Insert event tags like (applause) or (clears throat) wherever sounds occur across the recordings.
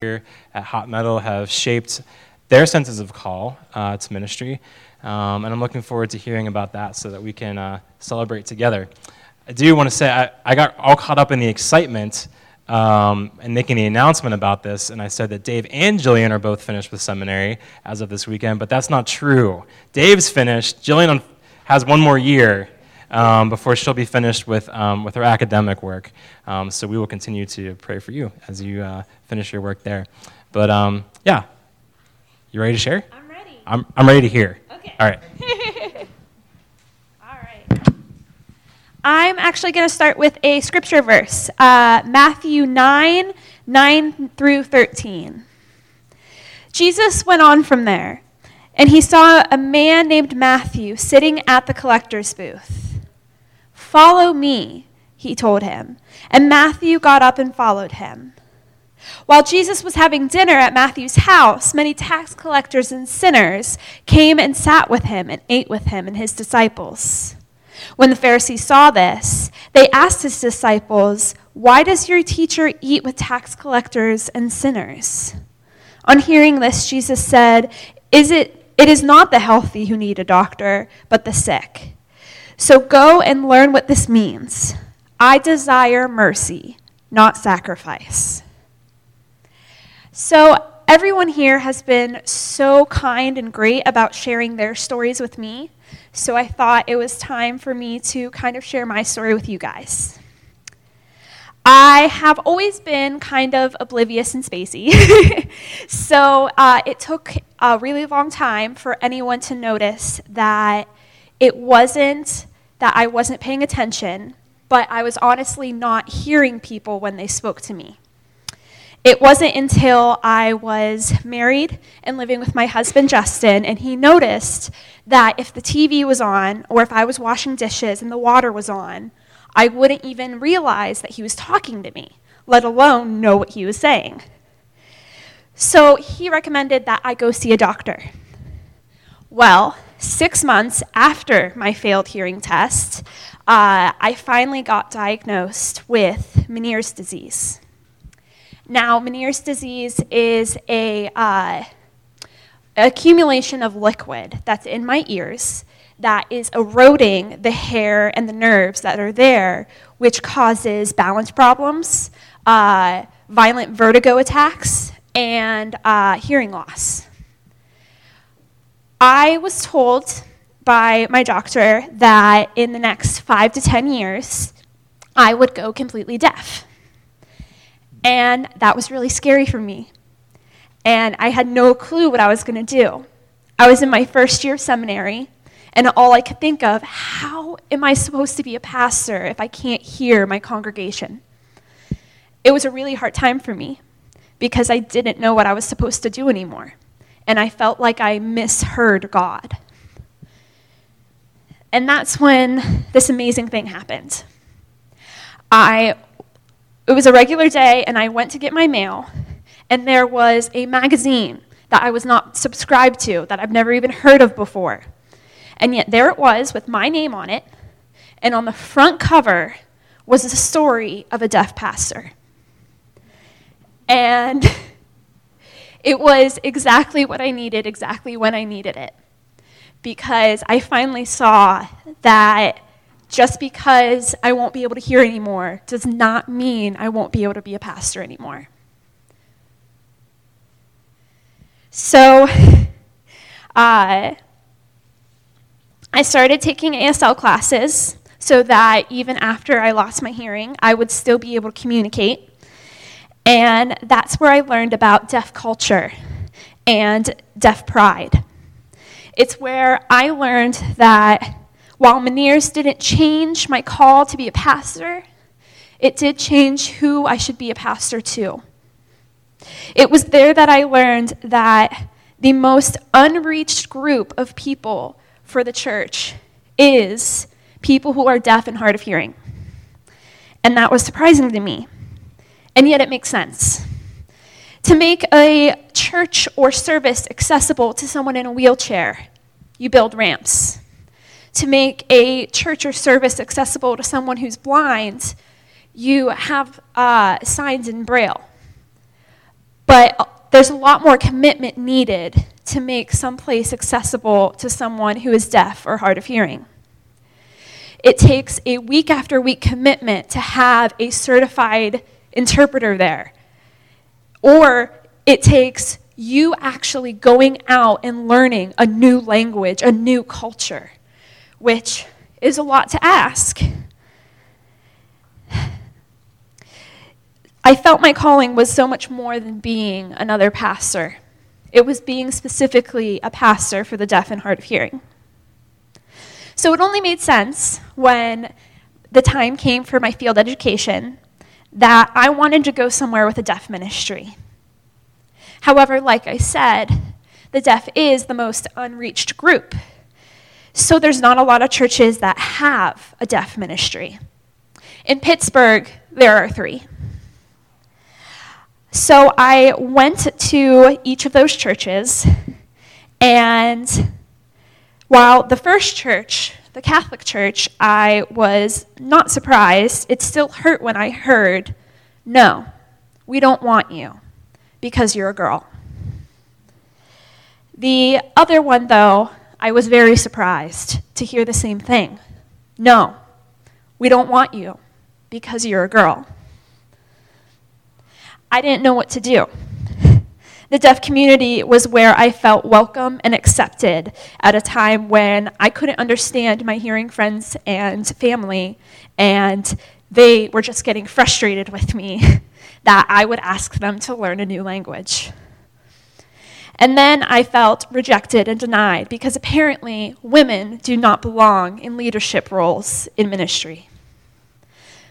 here at Hot Metal have shaped their senses of call uh, to ministry. Um, and I'm looking forward to hearing about that so that we can uh, celebrate together. I do want to say I, I got all caught up in the excitement um, and making the announcement about this, and I said that Dave and Jillian are both finished with seminary as of this weekend, but that's not true. Dave's finished. Jillian has one more year um, before she'll be finished with, um, with her academic work. Um, so we will continue to pray for you as you uh, finish your work there. But um, yeah, you ready to share? I'm ready. I'm, I'm ready to hear. Okay. All right. (laughs) All right. I'm actually going to start with a scripture verse uh, Matthew 9 9 through 13. Jesus went on from there, and he saw a man named Matthew sitting at the collector's booth. Follow me, he told him. And Matthew got up and followed him. While Jesus was having dinner at Matthew's house, many tax collectors and sinners came and sat with him and ate with him and his disciples. When the Pharisees saw this, they asked his disciples, Why does your teacher eat with tax collectors and sinners? On hearing this, Jesus said, is it, it is not the healthy who need a doctor, but the sick. So go and learn what this means. I desire mercy, not sacrifice. So, everyone here has been so kind and great about sharing their stories with me. So, I thought it was time for me to kind of share my story with you guys. I have always been kind of oblivious and spacey. (laughs) so, uh, it took a really long time for anyone to notice that it wasn't that I wasn't paying attention, but I was honestly not hearing people when they spoke to me. It wasn't until I was married and living with my husband Justin, and he noticed that if the TV was on or if I was washing dishes and the water was on, I wouldn't even realize that he was talking to me, let alone know what he was saying. So he recommended that I go see a doctor. Well, six months after my failed hearing test, uh, I finally got diagnosed with Meniere's disease. Now, Meniere's disease is a uh, accumulation of liquid that's in my ears that is eroding the hair and the nerves that are there, which causes balance problems, uh, violent vertigo attacks, and uh, hearing loss. I was told by my doctor that in the next five to 10 years, I would go completely deaf. And that was really scary for me. And I had no clue what I was going to do. I was in my first year of seminary, and all I could think of, how am I supposed to be a pastor if I can't hear my congregation? It was a really hard time for me because I didn't know what I was supposed to do anymore and I felt like I misheard God. And that's when this amazing thing happened. I it was a regular day and I went to get my mail and there was a magazine that I was not subscribed to that I've never even heard of before. And yet there it was with my name on it and on the front cover was the story of a deaf pastor. And (laughs) It was exactly what I needed, exactly when I needed it. Because I finally saw that just because I won't be able to hear anymore does not mean I won't be able to be a pastor anymore. So, uh, I started taking ASL classes so that even after I lost my hearing, I would still be able to communicate. And that's where I learned about deaf culture and deaf pride. It's where I learned that while Meniere's didn't change my call to be a pastor, it did change who I should be a pastor to. It was there that I learned that the most unreached group of people for the church is people who are deaf and hard of hearing. And that was surprising to me and yet it makes sense. To make a church or service accessible to someone in a wheelchair, you build ramps. To make a church or service accessible to someone who's blind, you have uh, signs in Braille. But there's a lot more commitment needed to make some place accessible to someone who is deaf or hard of hearing. It takes a week after week commitment to have a certified interpreter there. Or it takes you actually going out and learning a new language, a new culture, which is a lot to ask. I felt my calling was so much more than being another pastor. It was being specifically a pastor for the deaf and hard of hearing. So it only made sense when the time came for my field education that I wanted to go somewhere with a deaf ministry. However, like I said, the deaf is the most unreached group. So there's not a lot of churches that have a deaf ministry. In Pittsburgh, there are three. So I went to each of those churches, and while the first church, the Catholic Church, I was not surprised, it still hurt when I heard, no, we don't want you because you're a girl. The other one, though, I was very surprised to hear the same thing. No, we don't want you because you're a girl. I didn't know what to do. The deaf community was where I felt welcome and accepted at a time when I couldn't understand my hearing friends and family, and they were just getting frustrated with me (laughs) that I would ask them to learn a new language. And then I felt rejected and denied because apparently women do not belong in leadership roles in ministry.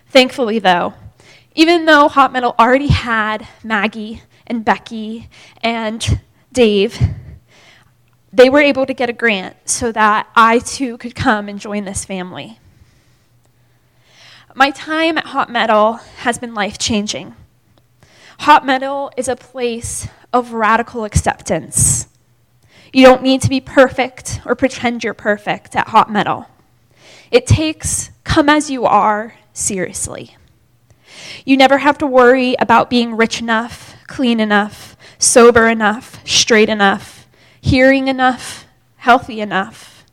Thankfully, though, even though Hot Metal already had Maggie and Becky and Dave, they were able to get a grant so that I too could come and join this family. My time at Hot Metal has been life changing. Hot Metal is a place of radical acceptance. You don't need to be perfect or pretend you're perfect at Hot Metal. It takes come as you are seriously. You never have to worry about being rich enough, clean enough, sober enough, straight enough, hearing enough, healthy enough,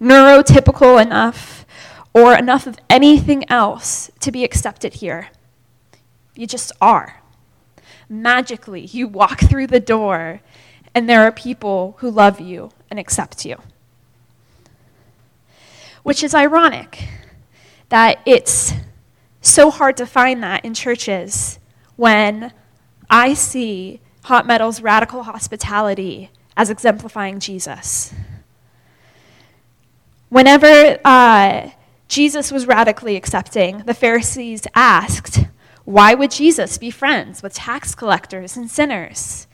neurotypical enough, or enough of anything else to be accepted here. You just are. Magically, you walk (laughs) through the door, and there are people who love you and accept you. Which is ironic that it's so hard to find that in churches when I see Hot Metal's radical hospitality as exemplifying Jesus. Whenever uh, Jesus was radically accepting, the Pharisees asked, Why would Jesus be friends with tax collectors and sinners?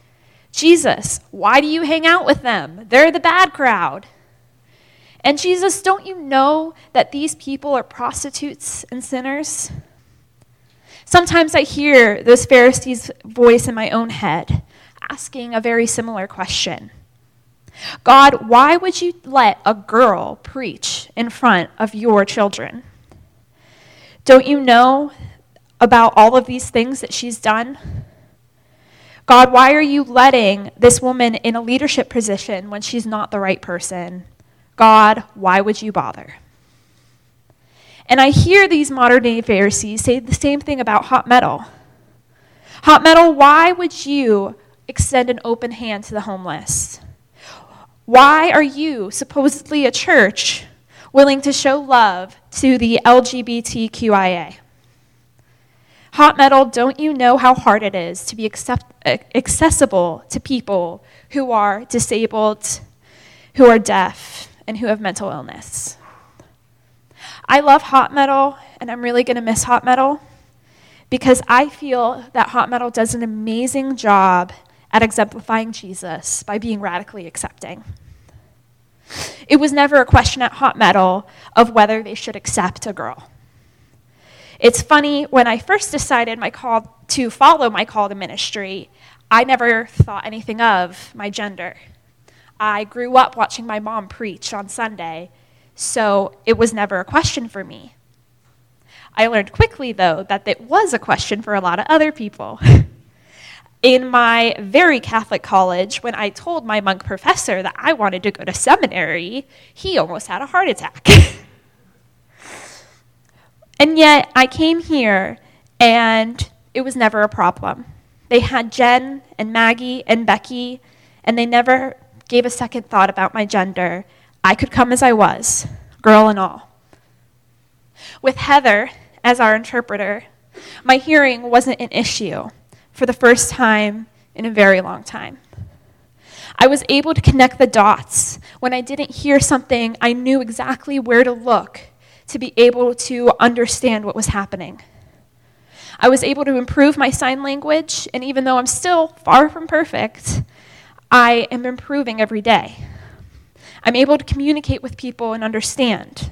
Jesus, why do you hang out with them? They're the bad crowd. And Jesus, don't you know that these people are prostitutes and sinners? Sometimes I hear those Pharisees' voice in my own head asking a very similar question God, why would you let a girl preach in front of your children? Don't you know about all of these things that she's done? God, why are you letting this woman in a leadership position when she's not the right person? God, why would you bother? And I hear these modern day Pharisees say the same thing about hot metal. Hot metal, why would you extend an open hand to the homeless? Why are you, supposedly a church, willing to show love to the LGBTQIA? Hot metal, don't you know how hard it is to be accept- uh, accessible to people who are disabled, who are deaf, and who have mental illness. I love hot metal, and I'm really going to miss hot metal because I feel that hot metal does an amazing job at exemplifying Jesus by being radically accepting. It was never a question at hot metal of whether they should accept a girl. It's funny, when I first decided my call to follow my call to ministry, I never thought anything of my gender. I grew up watching my mom preach on Sunday, so it was never a question for me. I learned quickly, though, that it was a question for a lot of other people. (laughs) in my very Catholic college, when I told my monk professor that I wanted to go to seminary, he almost had a heart attack. (laughs) and yet, I came here and it was never a problem. They had Jen and Maggie and Becky, and they never gave a second thought about my gender. I could come as I was, girl and all. With Heather as our interpreter, my hearing wasn't an issue for the first time in a very long time. I was able to connect the dots. When I didn't hear something, I knew exactly where to look to be able to understand what was happening. I was able to improve my sign language, and even though I'm still far from perfect, I am improving every day. I'm able to communicate with people and understand.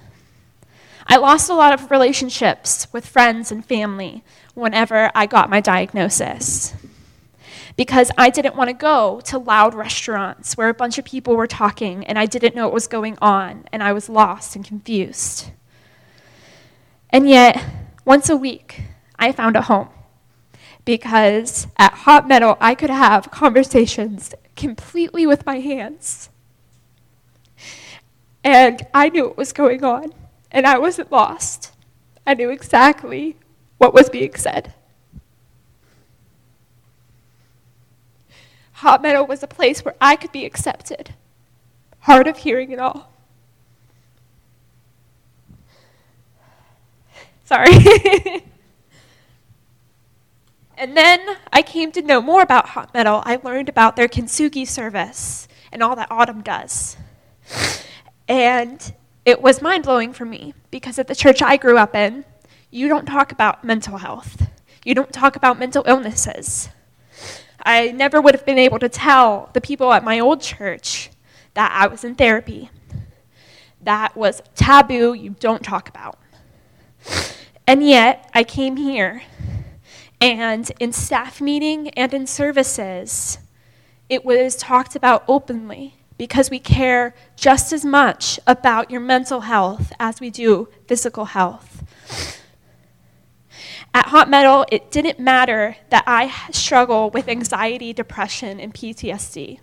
I lost a lot of relationships with friends and family whenever I got my diagnosis because I didn't want to go to loud restaurants where a bunch of people were talking and I didn't know what was going on and I was lost and confused. And yet, once a week, I found a home because at Hot Metal, I could have conversations completely with my hands. And I knew what was going on and I wasn't lost. I knew exactly what was being said. Hot Metal was a place where I could be accepted, hard of hearing and all. Sorry. (laughs) and then I came to know more about Hot metal. I learned about their kintsugi service and all that Autumn does. And it was mind blowing for me because at the church I grew up in, you don't talk about mental health, you don't talk about mental illnesses. I never would have been able to tell the people at my old church that I was in therapy. That was taboo, you don't talk about. And yet, I came here, and in staff meeting and in services, it was talked about openly because we care just as much about your mental health as we do physical health. At Hot Metal, it didn't matter that I struggle with anxiety, depression, and PTSD.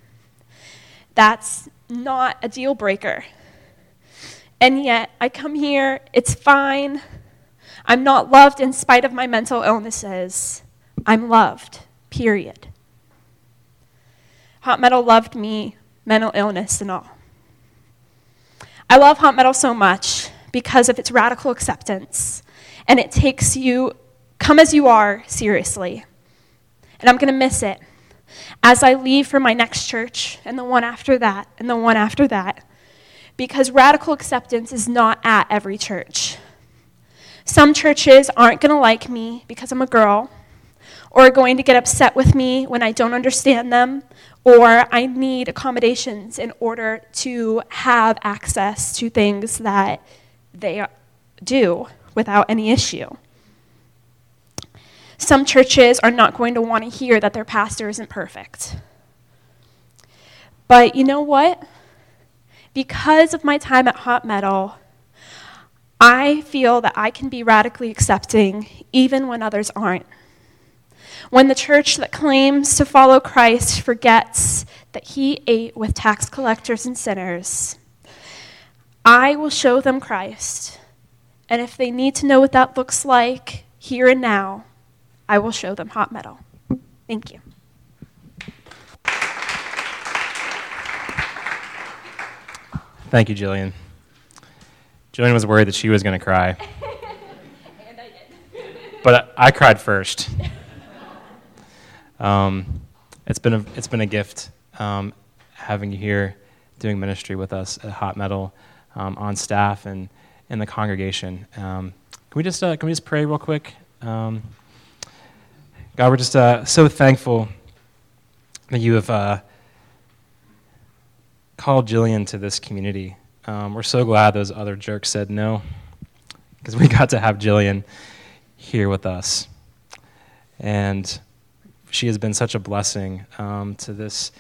That's not a deal breaker. And yet, I come here, it's fine. I'm not loved in spite of my mental illnesses. I'm loved, period. Hot Metal loved me mental illness and all. I love Hot Metal so much because of its radical acceptance, and it takes you, come as you are, seriously. And I'm going to miss it as I leave for my next church, and the one after that, and the one after that, because radical acceptance is not at every church. Some churches aren't going to like me because I'm a girl, or are going to get upset with me when I don't understand them, or I need accommodations in order to have access to things that they do without any issue. Some churches are not going to want to hear that their pastor isn't perfect. But you know what? Because of my time at Hot Metal, I feel that I can be radically accepting even when others aren't. When the church that claims to follow Christ forgets that he ate with tax collectors and sinners, I will show them Christ. And if they need to know what that looks like here and now, I will show them hot metal. Thank you. Thank you, Jillian. Jillian was worried that she was going to cry. (laughs) and I did. But I cried first. Um, it's been a it's been a gift um, having you here doing ministry with us at Hot Metal um, on staff and in the congregation. Um, can we just uh, can we just pray real quick? Um, God, we're just uh, so thankful that you have uh, called Jillian to this community. Um, we're so glad those other jerks said no, because we (laughs) got to have Jillian here with us. And she has been such a blessing um, to this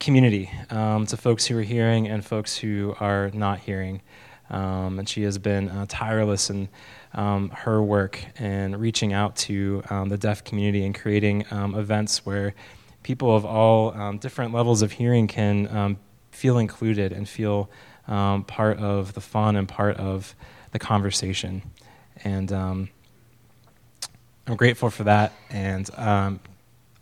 community, um, to folks who are hearing and folks who are not hearing. Um, and she has been uh, tireless in um, her work and reaching out to um, the deaf community and creating um, events where people of all different levels of hearing can feel included and feel part of the fun and part of the conversation. And I'm grateful for that and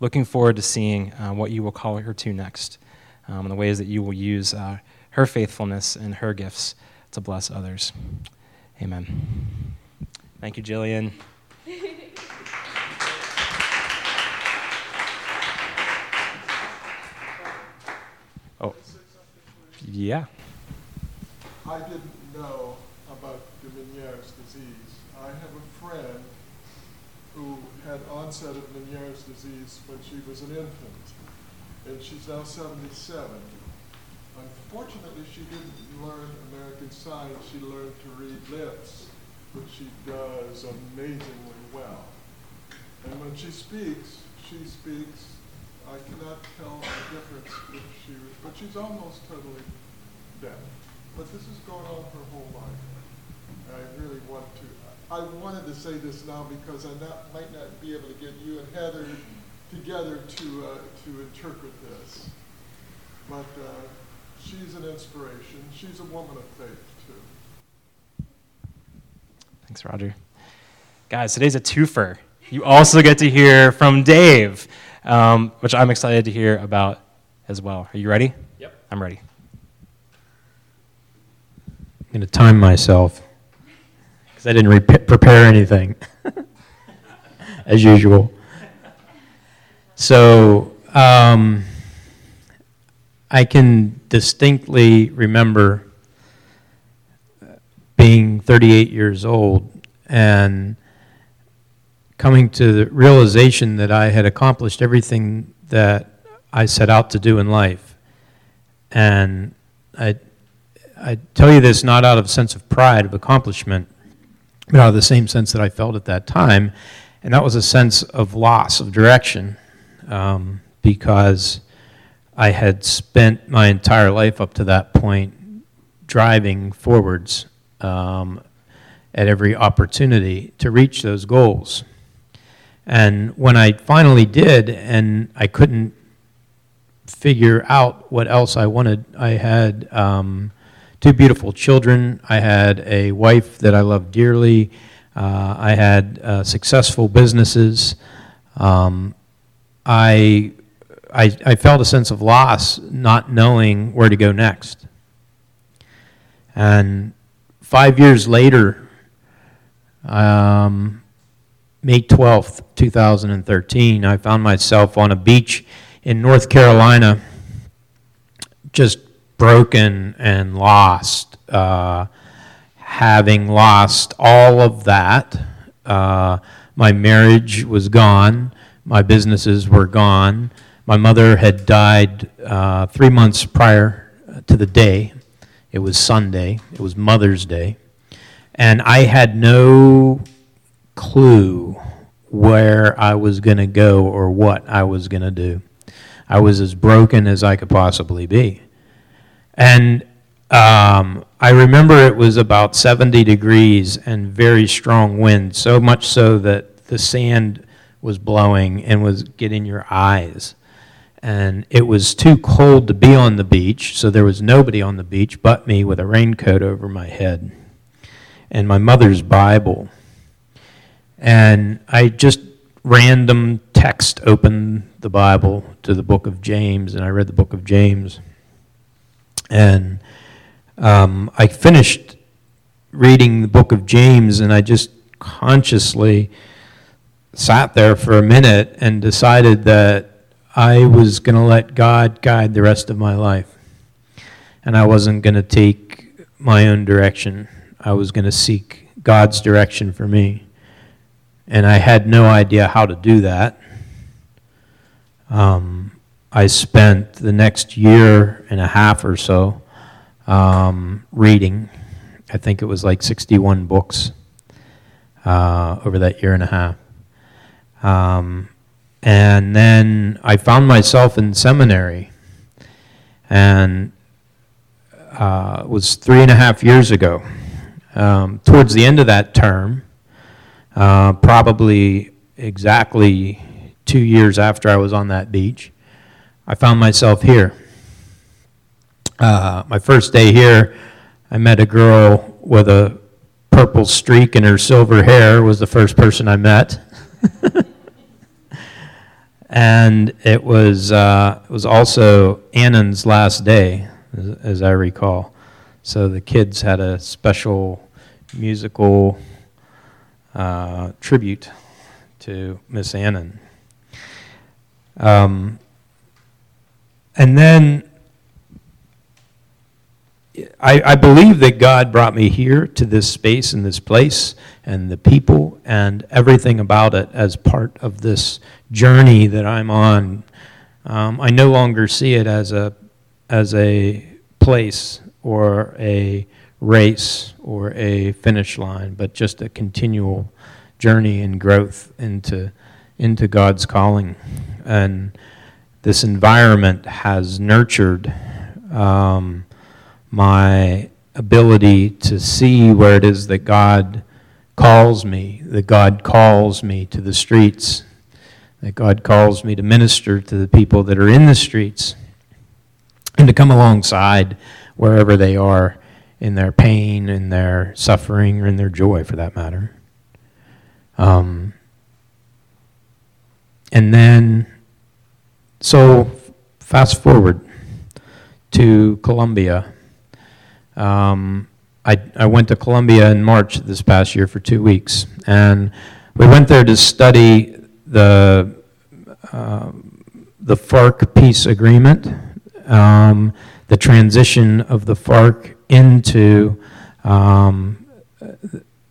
looking forward to seeing uh, what you will call her to next and the ways that you will use uh, her faithfulness and her gifts to bless others. Amen. Thank you, Jillian. (laughs) oh, yeah. I didn't know about the Meniere's disease. I have a friend who had onset of Meniere's disease when she was an infant, and she's now 77. Unfortunately, she didn't learn American Sign. She learned to read lips, which she does amazingly well. And when she speaks, she speaks. I cannot tell the difference if she, but she's almost totally deaf. But this has gone on her whole life. And I really want to. I wanted to say this now because I not, might not be able to get you and Heather together to uh, to interpret this. But uh, she's an inspiration. She's a woman of faith, too. Thanks, Roger. Guys, today's a twofer. You also get to hear from Dave, um, which I'm excited to hear about as well. Are you ready? Yep. I'm ready. Going to time myself because I didn't re- prepare anything, (laughs) as usual. So, um, I can distinctly remember being 38 years old and coming to the realization that I had accomplished everything that I set out to do in life. And I, I tell you this not out of a sense of pride, of accomplishment, but out of the same sense that I felt at that time. And that was a sense of loss of direction um, because I had spent my entire life up to that point driving forwards um, at every opportunity to reach those goals. And when I finally did, and I couldn't figure out what else I wanted, I had um, two beautiful children. I had a wife that I loved dearly. Uh, I had uh, successful businesses. Um, I I, I felt a sense of loss not knowing where to go next. And five years later, um, May 12th, 2013, I found myself on a beach in North Carolina, just broken and lost. Uh, having lost all of that, uh, my marriage was gone, my businesses were gone. My mother had died uh, three months prior to the day. It was Sunday, it was Mother's Day. And I had no clue where I was going to go or what I was going to do. I was as broken as I could possibly be. And um, I remember it was about 70 degrees and very strong wind, so much so that the sand was blowing and was getting your eyes and it was too cold to be on the beach, so there was nobody on the beach but me with a raincoat over my head and my mother's Bible. And I just random text opened the Bible to the book of James, and I read the book of James. And um, I finished reading the book of James, and I just consciously sat there for a minute and decided that I was going to let God guide the rest of my life. And I wasn't going to take my own direction. I was going to seek God's direction for me. And I had no idea how to do that. Um, I spent the next year and a half or so um, reading. I think it was like 61 books uh, over that year and a half. Um, and then I found myself in seminary. And uh, was three and a half years ago. Um, towards the end of that term, uh, probably exactly two years after I was on that beach, I found myself here. Uh, my first day here, I met a girl with a purple streak in her silver hair was the first person I met. (laughs) and it was, uh, it was also Annan's last day, as, as I recall. So the kids had a special musical uh, tribute to Miss Annan. Um, and then I, I believe that God brought me here to this space and this place and the people and everything about it as part of this journey that I'm on. Um, I no longer see it as a, as a place or a race or a finish line, but just a continual journey and growth into, into God's calling. And this environment has nurtured. Um, my ability to see where it is that God calls me, that God calls me to the streets, that God calls me to minister to the people that are in the streets, and to come alongside wherever they are in their pain, in their suffering, or in their joy, for that matter. Um, and then, so fast forward to Colombia. um, I, I went to Colombia in March this past year for two weeks, and we went there to study the, uh, the FARC peace agreement, um, the transition of the FARC into um,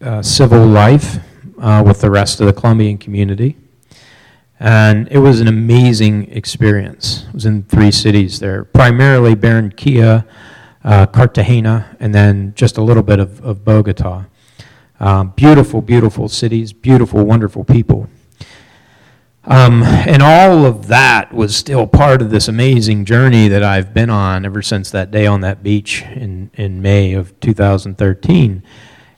uh, civil life uh, with the rest of the Colombian community. And it was an amazing experience. It was in three cities there, primarily Barranquilla, uh, Cartagena, and then just a little bit of, of Bogota. Um, beautiful, beautiful cities, beautiful, wonderful people. Um, and all of that was still part of this amazing journey that I've been on ever since that day on that beach in, in May of 2013.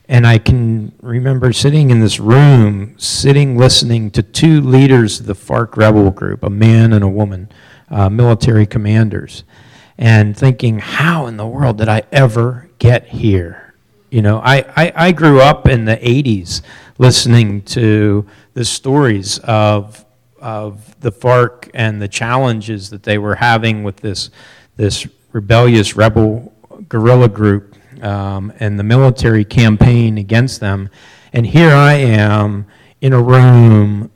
And I can remember sitting in this room, sitting listening to two leaders of the FARC rebel group, a man and a woman, uh, military commanders and thinking, how in the world did I ever get here? You know, I, I, I grew up in the 80s listening to the stories of, of the FARC and the challenges that they were having with this, this rebellious rebel guerrilla group um, and the military campaign against them. And here I am in a room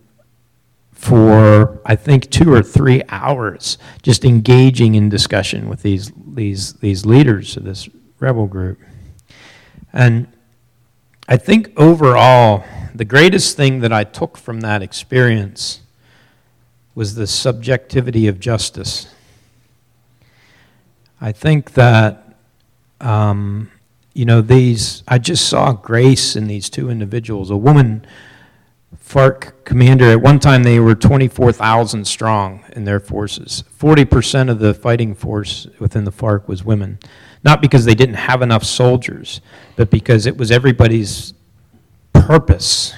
for I think two or three hours, just engaging in discussion with these these these leaders of this rebel group. And I think overall, the greatest thing that I took from that experience was the subjectivity of justice. I think that, um, you know, these, I just saw grace in these two individuals. A woman FARC commander, at one time they were 24,000 strong in their forces. 40% of the fighting force within the FARC was women. Not because they didn't have enough soldiers, but because it was everybody's purpose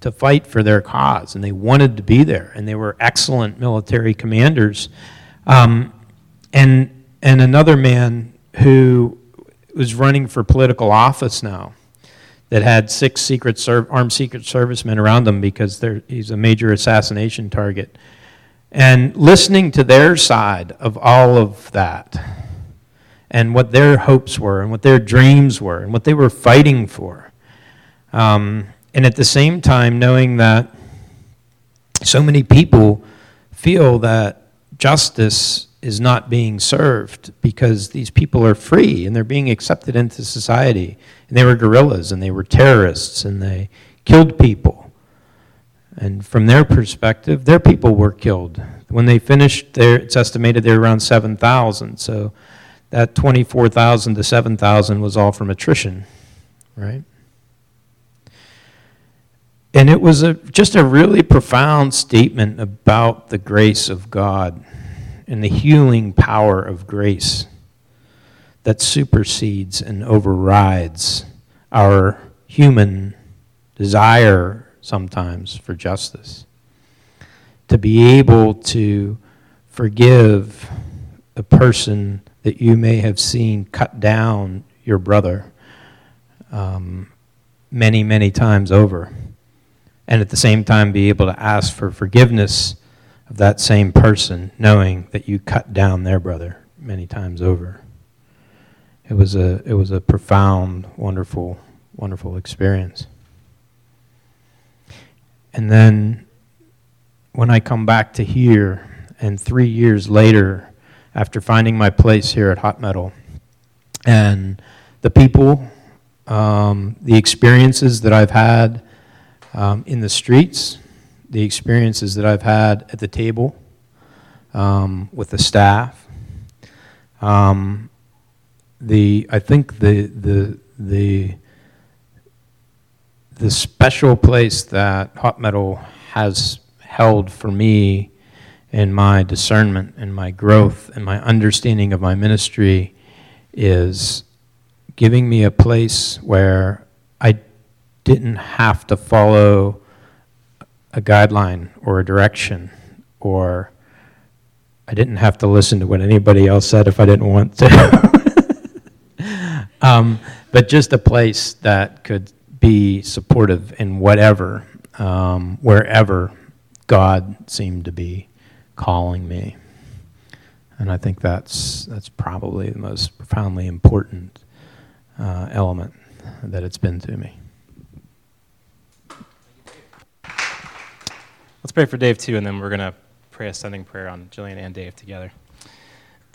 to fight for their cause, and they wanted to be there, and they were excellent military commanders. Um, and, and another man who was running for political office now that had six secret Serv- armed secret servicemen around him because he's a major assassination target. And listening to their side of all of that and what their hopes were and what their dreams were and what they were fighting for. Um, and at the same time, knowing that so many people feel that justice is not being served because these people are free and they're being accepted into society. And they were guerrillas and they were terrorists and they killed people. And from their perspective, their people were killed. When they finished, there, it's estimated they were around 7,000. So that 24,000 to 7,000 was all from attrition, right? And it was a, just a really profound statement about the grace of God and the healing power of grace. that supersedes and overrides our human desire sometimes for justice. To be able to forgive a person that you may have seen cut down your brother um, many, many times over. And at the same time, be able to ask for forgiveness of that same person, knowing that you cut down their brother many times over. It was a, it was a profound, wonderful, wonderful experience. And then when I come back to here, and three years later, after finding my place here at Hot Metal, and the people, um, the experiences that I've had um, in the streets, the experiences that I've had at the table um, with the staff. Um, the I think the the the the special place that hot metal has held for me in my discernment and my growth and my understanding of my ministry is giving me a place where I didn't have to follow a guideline or a direction or I didn't have to listen to what anybody else said if I didn't want to. (laughs) um, but just a place that could be supportive in whatever, um, wherever God seemed to be calling me. And I think that's, that's probably the most profoundly important uh, element that it's been to me. Let's pray for Dave too, and then we're going to pray a sending prayer on Jillian and Dave together. (clears throat)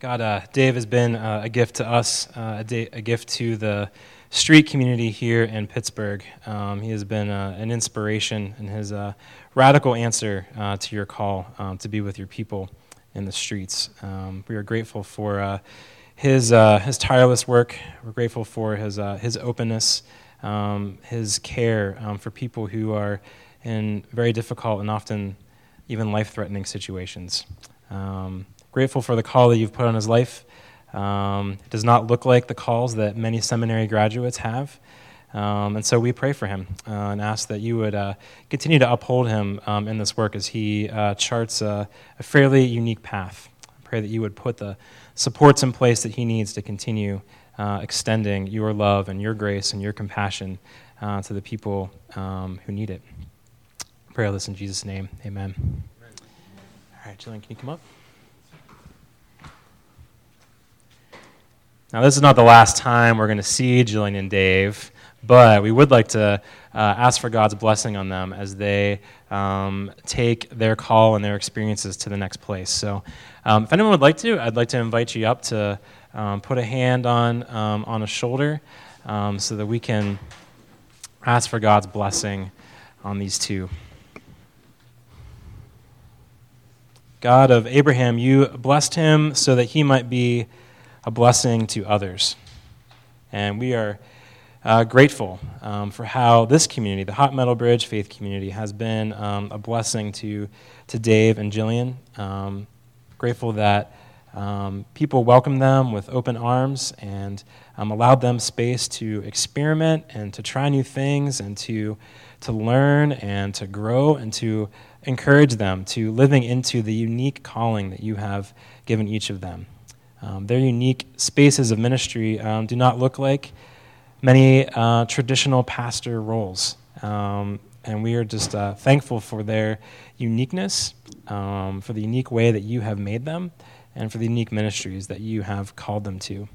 God, uh, Dave has been uh, a gift to us, uh, a, day, a, gift to the street community here in Pittsburgh. Um, he has been uh, an inspiration in his uh, radical answer uh, to your call um, to be with your people in the streets. Um, we are grateful for his, his tireless work. We're grateful for his, his openness um, his care um, for people who are in very difficult and often even life threatening situations. Um, grateful for the call that you've put on his life. Um, it does not look like the calls that many seminary graduates have. Um, and so we pray for him uh, and ask that you would uh, continue to uphold him um, in this work as he uh, charts a, a, fairly unique path. I pray that you would put the supports in place that he needs to continue uh, extending your love and your grace and your compassion uh, to the people um, who need it. pray all this in Jesus' name. Amen. Amen. All right, Jillian, can you come up? Now, this is not the last time we're going to see Jillian and Dave, but we would like to uh, ask for God's blessing on them as they um, take their call and their experiences to the next place. So, um, if anyone would like to, I'd like to invite you up to um, put a hand on, um, on a shoulder um, so that we can ask for God's blessing on these two. God of Abraham, you blessed him so that he might be a blessing to others. And we are uh, grateful um, for how this community, the Hot Metal Bridge faith community, has been um, a blessing to, to Dave and Jillian. Um, grateful that um, people welcomed them with open arms and um, allowed them space to experiment and to try new things and to, to learn and to grow and to encourage them to living into the unique calling that you have given each of them. Um, their unique spaces of ministry um, do not look like many uh, traditional pastor roles. Um, and we are just uh, thankful for their uniqueness, um, for the unique way that you have made them and for the unique ministries that you have called them to.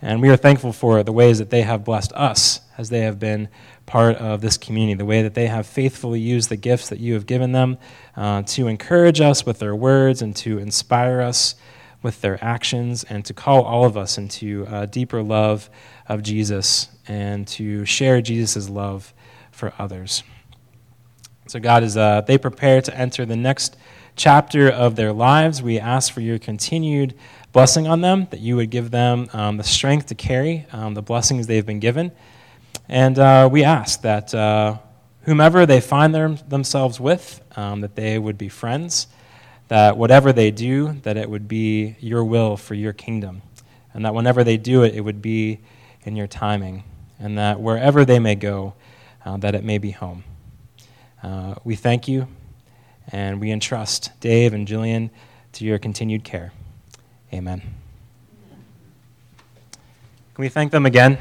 And we are thankful for the ways that they have blessed us as they have been part of this community, the way that they have faithfully used the gifts that you have given them uh, to encourage us with their words and to inspire us with their actions and to call all of us into a deeper love of Jesus and to share Jesus' love for others. So, God, as uh, they prepare to enter the next chapter of their lives. We ask for your continued blessing on them, that you would give them um, the strength to carry um, the blessings they've been given. And uh, we ask that uh, whomever they find their, themselves with, um, that they would be friends, that whatever they do, that it would be your will for your kingdom, and that whenever they do it, it would be in your timing, and that wherever they may go, uh, that it may be home. Uh, we thank you and we entrust Dave and Jillian to your continued care. Amen. Can we thank them again?